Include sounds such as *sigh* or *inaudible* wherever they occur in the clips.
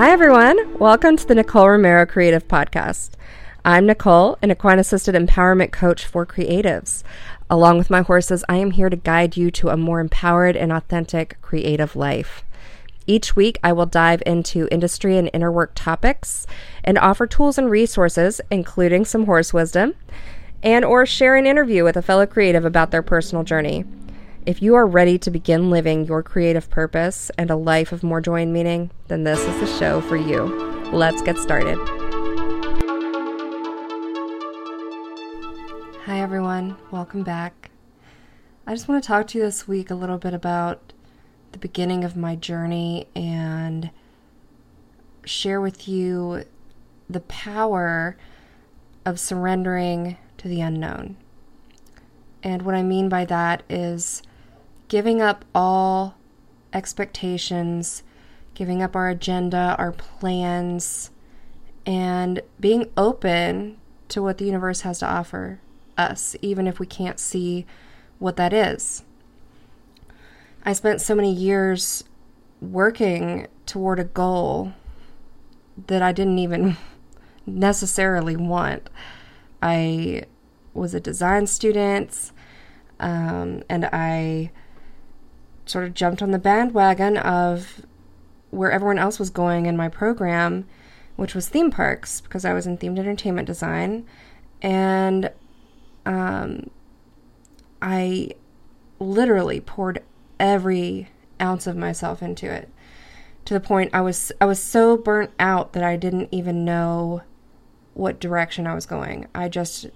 Hi, everyone. Welcome to the Nicole Romero Creative Podcast. I'm Nicole, an equine assisted empowerment coach for creatives. Along with my horses, I am here to guide you to a more empowered and authentic creative life. Each week, I will dive into industry and inner work topics and offer tools and resources, including some horse wisdom, and or share an interview with a fellow creative about their personal journey. If you are ready to begin living your creative purpose and a life of more joy and meaning, then this is the show for you. Let's get started. Hi, everyone. Welcome back. I just want to talk to you this week a little bit about the beginning of my journey and share with you the power of surrendering to the unknown. And what I mean by that is giving up all expectations, giving up our agenda, our plans, and being open to what the universe has to offer us, even if we can't see what that is. I spent so many years working toward a goal that I didn't even *laughs* necessarily want. I was a design student, um, and I sort of jumped on the bandwagon of where everyone else was going in my program, which was theme parks, because I was in themed entertainment design. And um, I literally poured every ounce of myself into it to the point I was I was so burnt out that I didn't even know what direction I was going. I just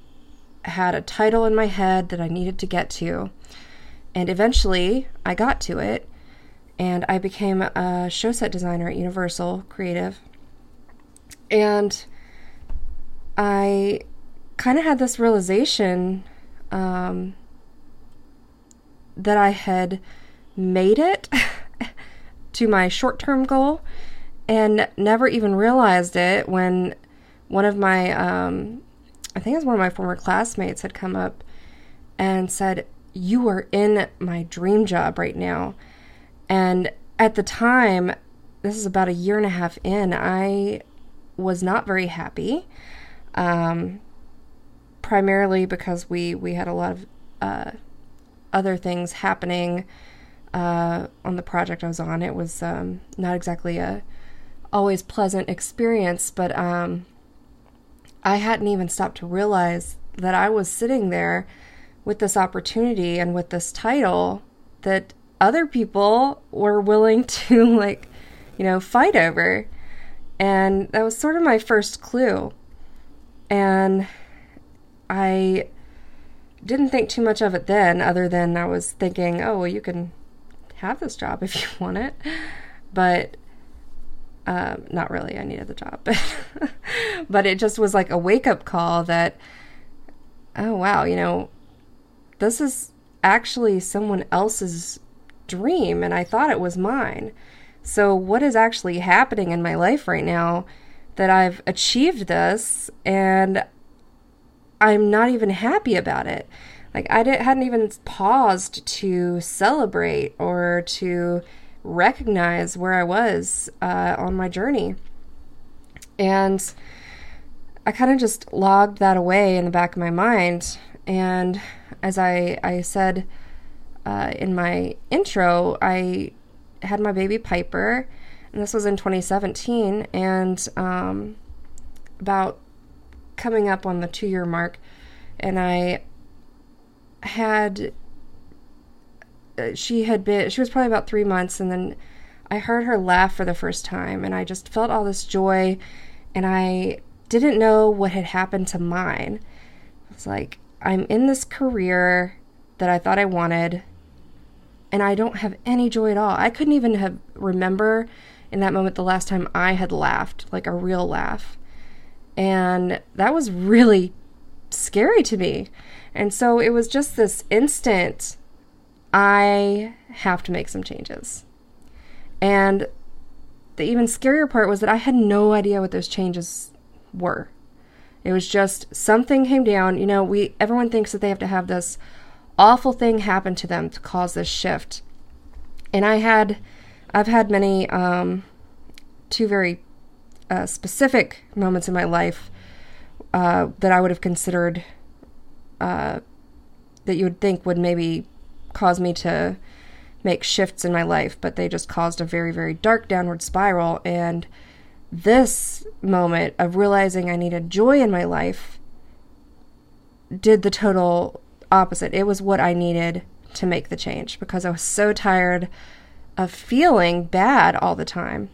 had a title in my head that I needed to get to and eventually I got to it and I became a show set designer at Universal Creative. And I kind of had this realization um, that I had made it *laughs* to my short term goal and never even realized it when one of my, um, I think it was one of my former classmates had come up and said, you are in my dream job right now. And at the time, this is about a year and a half in, I was not very happy. Um, primarily because we, we had a lot of uh, other things happening uh, on the project I was on. It was um, not exactly a always pleasant experience, but um, I hadn't even stopped to realize that I was sitting there with this opportunity and with this title that other people were willing *laughs* to like you know fight over. And that was sort of my first clue. And i didn't think too much of it then other than i was thinking oh well you can have this job if *laughs* you want it. But um, not really. I needed the job. But *laughs* but it just was like a wake-up call that oh wow you know this is actually someone else's dream and I thought it was mine. So, what is actually happening in my life right now that I've achieved this and I'm not even happy about it? Like, I didn't, hadn't even paused to celebrate or to recognize where I was uh, on my journey. And I kind of just logged that away in the back of my mind. And as I, I said uh, in my intro, I had my baby Piper, and this was in 2017, and um, about coming up on the two year mark, and I had uh, she had been she was probably about three months and then i heard her laugh for the first time and i just felt all this joy and i didn't know what had happened to mine. It's like I'm in this career that I thought I wanted and I don't have any joy at all. I couldn't even have remember in that moment the last time I had laughed, like a real laugh. And that was really scary to me. And so it was just this instant I have to make some changes. And the even scarier part was that I had no idea what those changes were. It was just something came down. You know, we everyone thinks that they have to have this awful thing happen to them to cause this shift. And I had I've had many um two very uh, specific moments in my life uh, that I would have considered uh, that you would think would maybe cause me to make shifts in my life, but they just caused a very, very dark downward spiral. And this moment of realizing I needed joy in my life did the total opposite. It was what I needed to make the change because I was so tired of feeling bad all the time.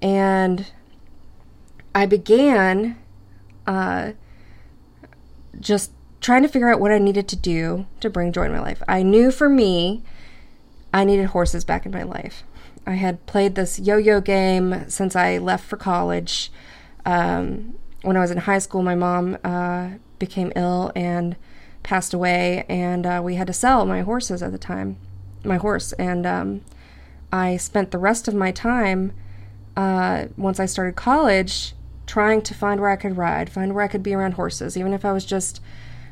And I began uh, just trying to figure out what I needed to do to bring joy in my life. I knew for me, I needed horses back in my life. I had played this yo yo game since I left for college. Um, when I was in high school, my mom uh, became ill and passed away, and uh, we had to sell my horses at the time, my horse. And um, I spent the rest of my time, uh, once I started college, trying to find where I could ride, find where I could be around horses, even if I was just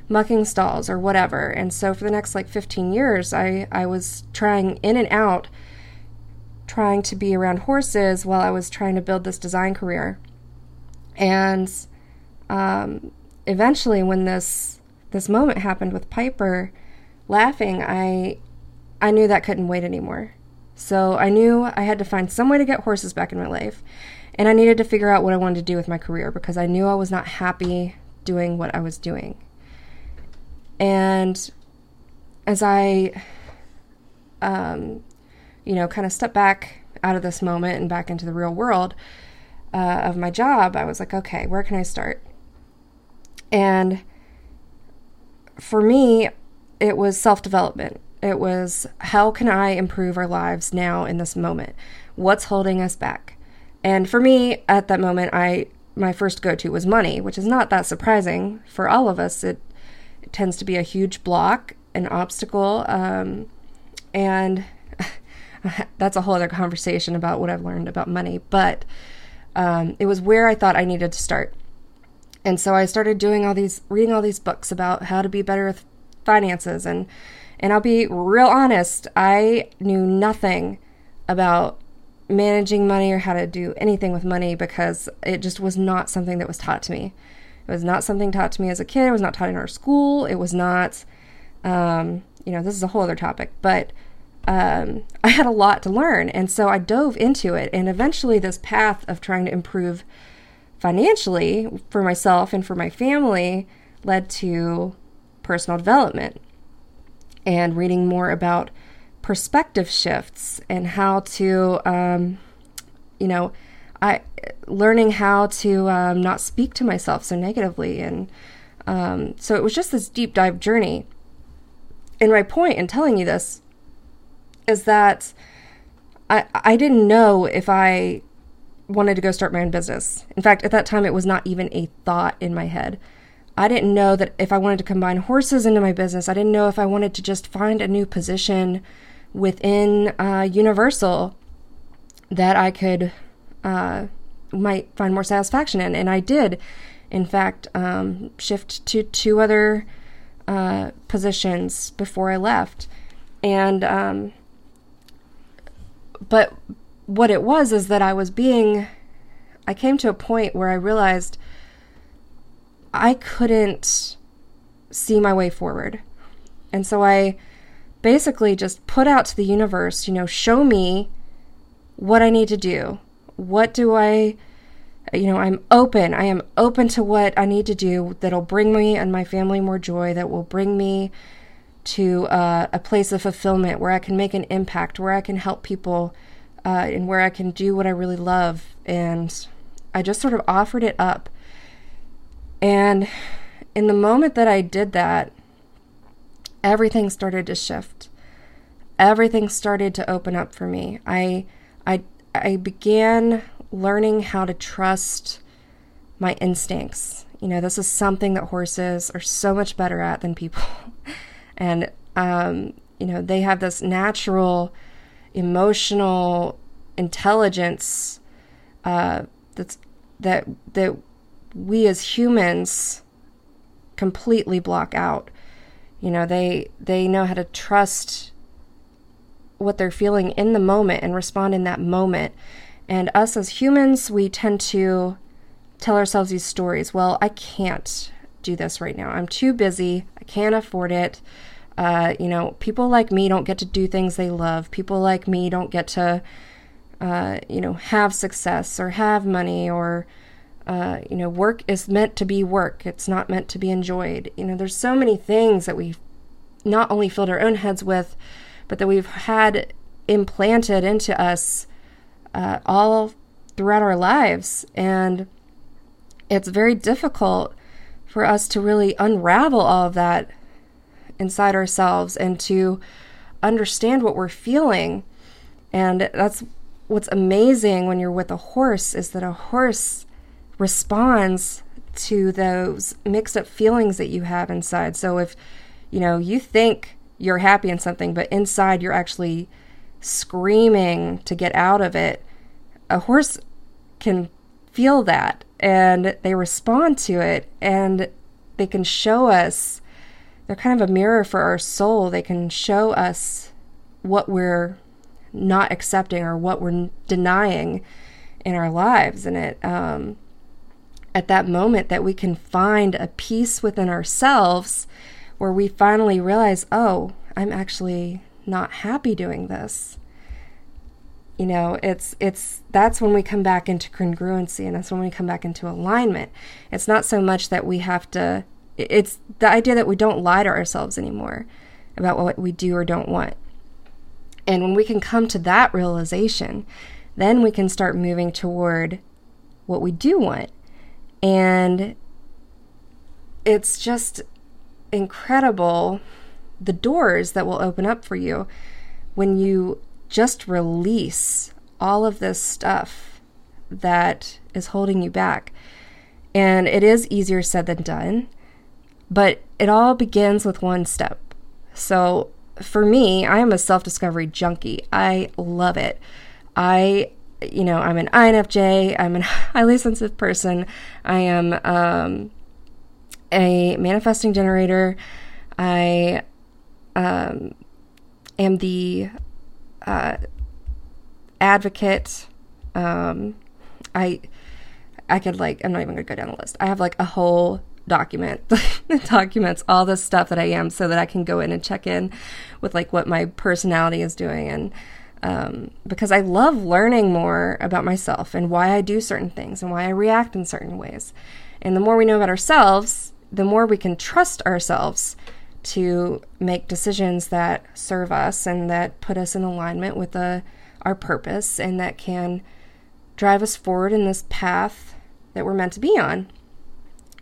mucking stalls or whatever. And so for the next like 15 years, I, I was trying in and out, trying to be around horses while I was trying to build this design career. And um, eventually, when this this moment happened with Piper laughing, I I knew that couldn't wait anymore. So I knew I had to find some way to get horses back in my life. And I needed to figure out what I wanted to do with my career because I knew I was not happy doing what I was doing. And as I, um, you know, kind of step back out of this moment and back into the real world uh, of my job, I was like, okay, where can I start? And for me, it was self development. It was how can I improve our lives now in this moment? What's holding us back? And for me, at that moment, I my first go to was money, which is not that surprising for all of us. It, it tends to be a huge block, an obstacle, um, and *laughs* that's a whole other conversation about what I've learned about money. But um, it was where I thought I needed to start. And so I started doing all these, reading all these books about how to be better with finances. And, and I'll be real honest, I knew nothing about managing money or how to do anything with money because it just was not something that was taught to me. It was not something taught to me as a kid. It was not taught in our school. It was not, um, you know, this is a whole other topic, but um, I had a lot to learn. And so I dove into it. And eventually, this path of trying to improve financially for myself and for my family led to personal development and reading more about perspective shifts and how to, um, you know, I learning how to um, not speak to myself so negatively, and um, so it was just this deep dive journey. And my point in telling you this is that I I didn't know if I wanted to go start my own business. In fact, at that time, it was not even a thought in my head. I didn't know that if I wanted to combine horses into my business, I didn't know if I wanted to just find a new position within uh, Universal that I could uh, might find more satisfaction in, and I did, in fact, um, shift to two other uh, positions before I left, and um, but what it was is that I was being, I came to a point where I realized I couldn't see my way forward. And so I basically just put out to the universe, you know, show me what I need to do. What do I, you know, I'm open. I am open to what I need to do that'll bring me and my family more joy, that will bring me to uh, a place of fulfillment where I can make an impact, where I can help people uh, and where I can do what I really love. And I just sort of offered it up. And in the moment that I did that, everything started to shift. Everything started to open up for me. I, I, I began learning how to trust my instincts. You know, this is something that horses are so much better at than people. And, um, you know, they have this natural emotional intelligence uh, that's that that we as humans completely block out. You know, they they know how to trust what they're feeling in the moment and respond in that moment. And us as humans, we tend to tell ourselves these stories. Well, I can't do this right now. I'm too busy. I can't afford it. Uh, you know, people like me don't get to do things they love. People like me don't get to, uh, you know, have success or have money or, uh, you know, work is meant to be work. It's not meant to be enjoyed. You know, there's so many things that we've not only filled our own heads with, but that we've had implanted into us uh, all throughout our lives. And it's very difficult for us to really unravel all of that inside ourselves and to understand what we're feeling. And that's what's amazing when you're with a horse is that a horse responds to those mixed up feelings that you have inside. So if you know you think you're happy in something but inside you're actually screaming to get out of it, a horse can feel that and they respond to it and they can show us they're kind of a mirror for our soul. They can show us what we're not accepting or what we're denying in our lives. And it, um, at that moment, that we can find a peace within ourselves where we finally realize, oh, I'm actually not happy doing this. You know, it's it's that's when we come back into congruency and that's when we come back into alignment. It's not so much that we have to it's the idea that we don't lie to ourselves anymore about what we do or don't want. And when we can come to that realization, then we can start moving toward what we do want. And it's just incredible the doors that will open up for you when you just release all of this stuff that is holding you back. And it is easier said than done. But it all begins with one step. So for me, I am a self discovery junkie. I love it. I, you know, I'm an INFJ, I'm a *laughs* highly sensitive person. I am um, a manifesting generator. I um, am the uh, advocate. Um, I I could like I'm not even gonna go down the list. I have like a whole document *laughs* documents all this stuff that I am so that I can go in and check in with like what my personality is doing and um, because I love learning more about myself and why I do certain things and why I react in certain ways. And the more we know about ourselves, the more we can trust ourselves to make decisions that serve us and that put us in alignment with the, uh, our purpose and that can drive us forward in this path that we're meant to be on.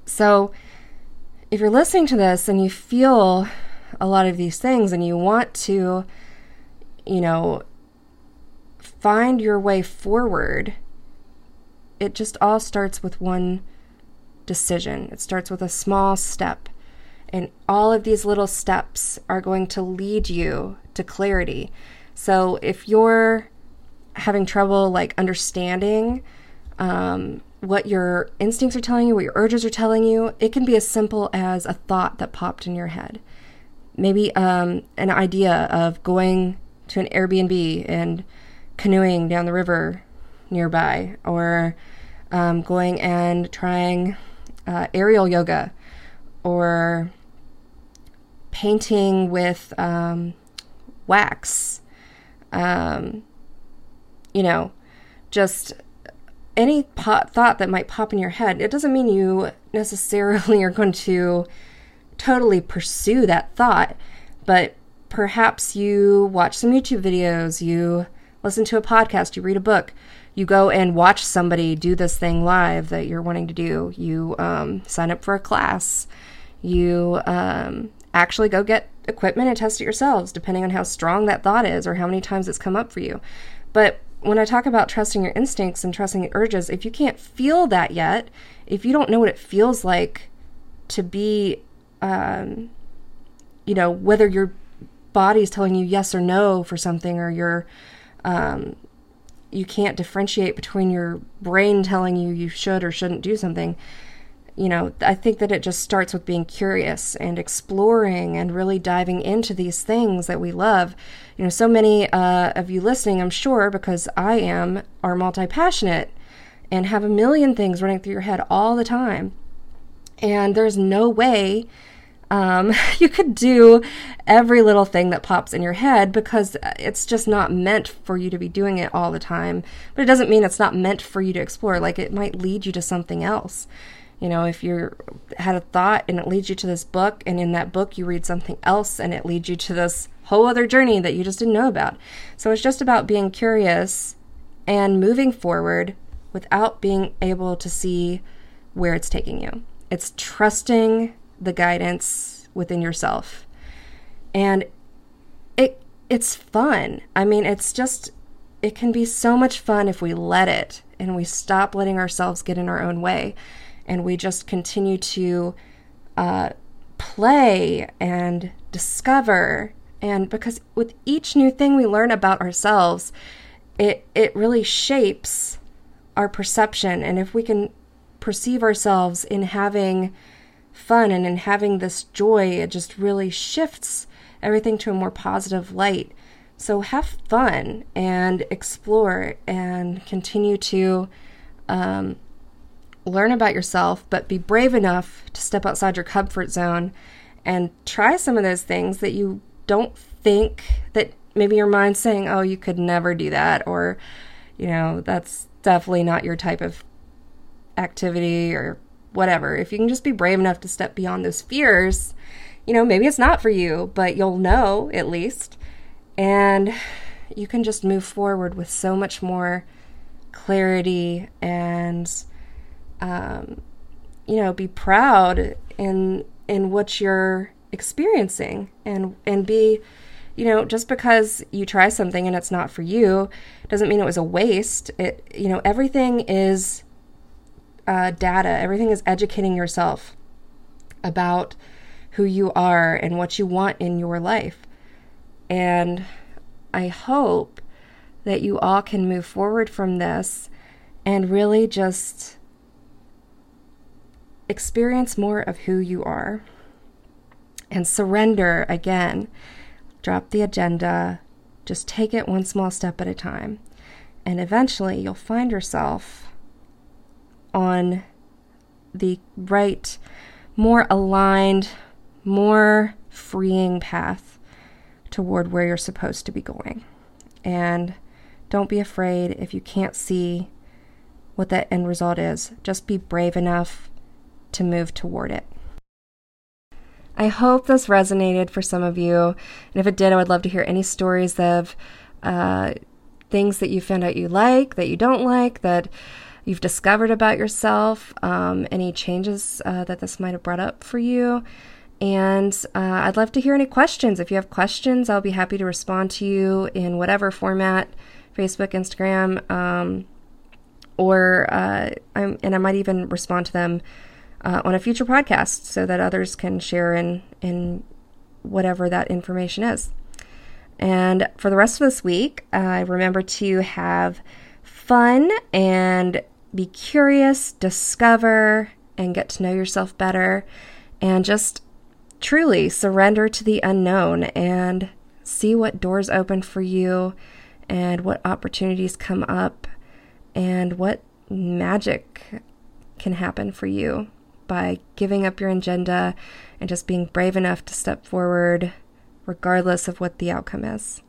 So, if you're listening to this and you feel a lot of these things and you want to, you know, find your way forward, it just all starts with one decision. It starts with a small step. And all of these little steps are going to lead you to clarity. So if you're having trouble like understanding um, what your instincts are telling you, what your urges are telling you. It can be as simple as a thought that popped in your head. Maybe um, an idea of going to an Airbnb and canoeing down the river nearby, or um, going and trying uh, aerial yoga, or painting with um, wax. Um, you know, just any thought that might pop in your head, it doesn't mean you necessarily *laughs* are going to totally pursue that thought, but perhaps you watch some YouTube videos, you listen to a podcast, you read a book, you go and watch somebody do this thing live that you're wanting to do, you um, sign up for a class, you um, actually go get equipment and test it yourselves, depending on how strong that thought is or how many times it's come up for you. But when I talk about trusting your instincts and trusting your urges, if you can't feel that yet, if you don't know what it feels like to be, um, you know, whether your body is telling you yes or no for something, or you're, um, you can't differentiate between your brain telling you you should or shouldn't do something, you know, I think that it just starts with being curious and exploring and really diving into these things that we love. You know, so many uh, of you listening, I'm sure, because I am, are multi passionate and have a million things running through your head all the time. And there's no way um, *laughs* you could do every little thing that pops in your head because it's just not meant for you to be doing it all the time. But it doesn't mean it's not meant for you to explore. Like it might lead you to something else. You know, if you had a thought and it leads you to this book, and in that book you read something else and it leads you to this whole other journey that you just didn't know about. So it's just about being curious and moving forward without being able to see where it's taking you. It's trusting the guidance within yourself. And it it's fun. I mean, it's just it can be so much fun if we let it and we stop letting ourselves get in our own way and we just continue to uh, play and discover. And because with each new thing we learn about ourselves, it it really shapes our perception. And if we can perceive ourselves in having fun and in having this joy, it just really shifts everything to a more positive light. So have fun and explore and continue to um, learn about yourself, but be brave enough to step outside your comfort zone and try some of those things that you don't think that maybe your mind's saying, oh, you could never do that, or, you know, that's definitely not your type of activity or whatever. If you can just be brave enough to step beyond those fears, you know, maybe it's not for you, but you'll know at least. And you can just move forward with so much more clarity and um, you know, be proud in in what you're experiencing and and be you know just because you try something and it's not for you doesn't mean it was a waste. It you know everything is uh, data. Everything is educating yourself about who you are and what you want in your life. And i hope that you all can move forward from this and really just experience more of who you are and surrender again. Drop the agenda, just take it one small step at a time. And eventually you'll find yourself on the right, more aligned, more freeing path toward where you're supposed to be going. And don't be afraid if you can't see what that end result is. Just be brave enough to move toward it. I hope this resonated for some of you. And if it did, I would love to hear any stories of uh, things that you found out you like, that you don't like, that you've discovered about yourself, um, any changes uh, that this might have brought up for you. And uh, I'd love to hear any questions. If you have questions, I'll be happy to respond to you in whatever format Facebook, Instagram, um, or uh, and I might even respond to them uh, on a future podcast so that others can share in in whatever that information is. And for the rest of this week, uh, remember to have fun and be curious, discover, and get to know yourself better, and just truly surrender to the unknown and see what doors open for you and what opportunities come up and what magic can happen for you by giving up your agenda and just being brave enough to step forward, regardless of what the outcome is.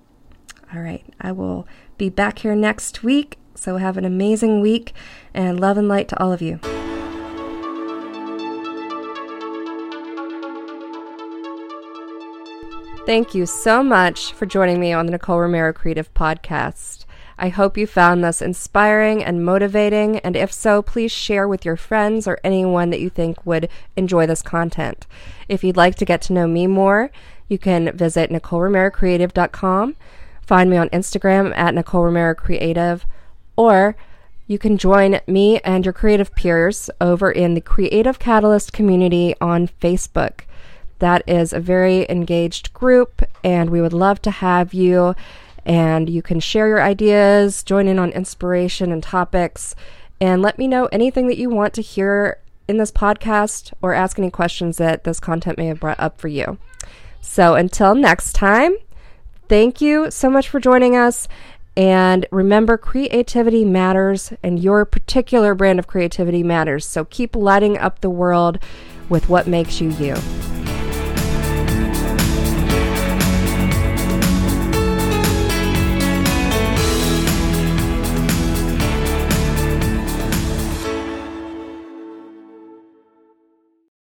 All right, I will be back here next week. So have an amazing week and love and light to all of you. Thank you so much for joining me on the Nicole Romero Creative Podcast. I hope you found this inspiring and motivating, and if so, please share with your friends or anyone that you think would enjoy this content. If you'd like to get to know me more, you can visit NicoleRomeroCreative.com, find me on Instagram at Nicole Romero Creative, or you can join me and your creative peers over in the Creative Catalyst community on Facebook. That is a very engaged group, and we would love to have you and you can share your ideas, join in on inspiration and topics, and let me know anything that you want to hear in this podcast or ask any questions that this content may have brought up for you. So until next time, thank you so much for joining us. And remember, creativity matters, and your particular brand of creativity matters. So keep lighting up the world with what makes you you.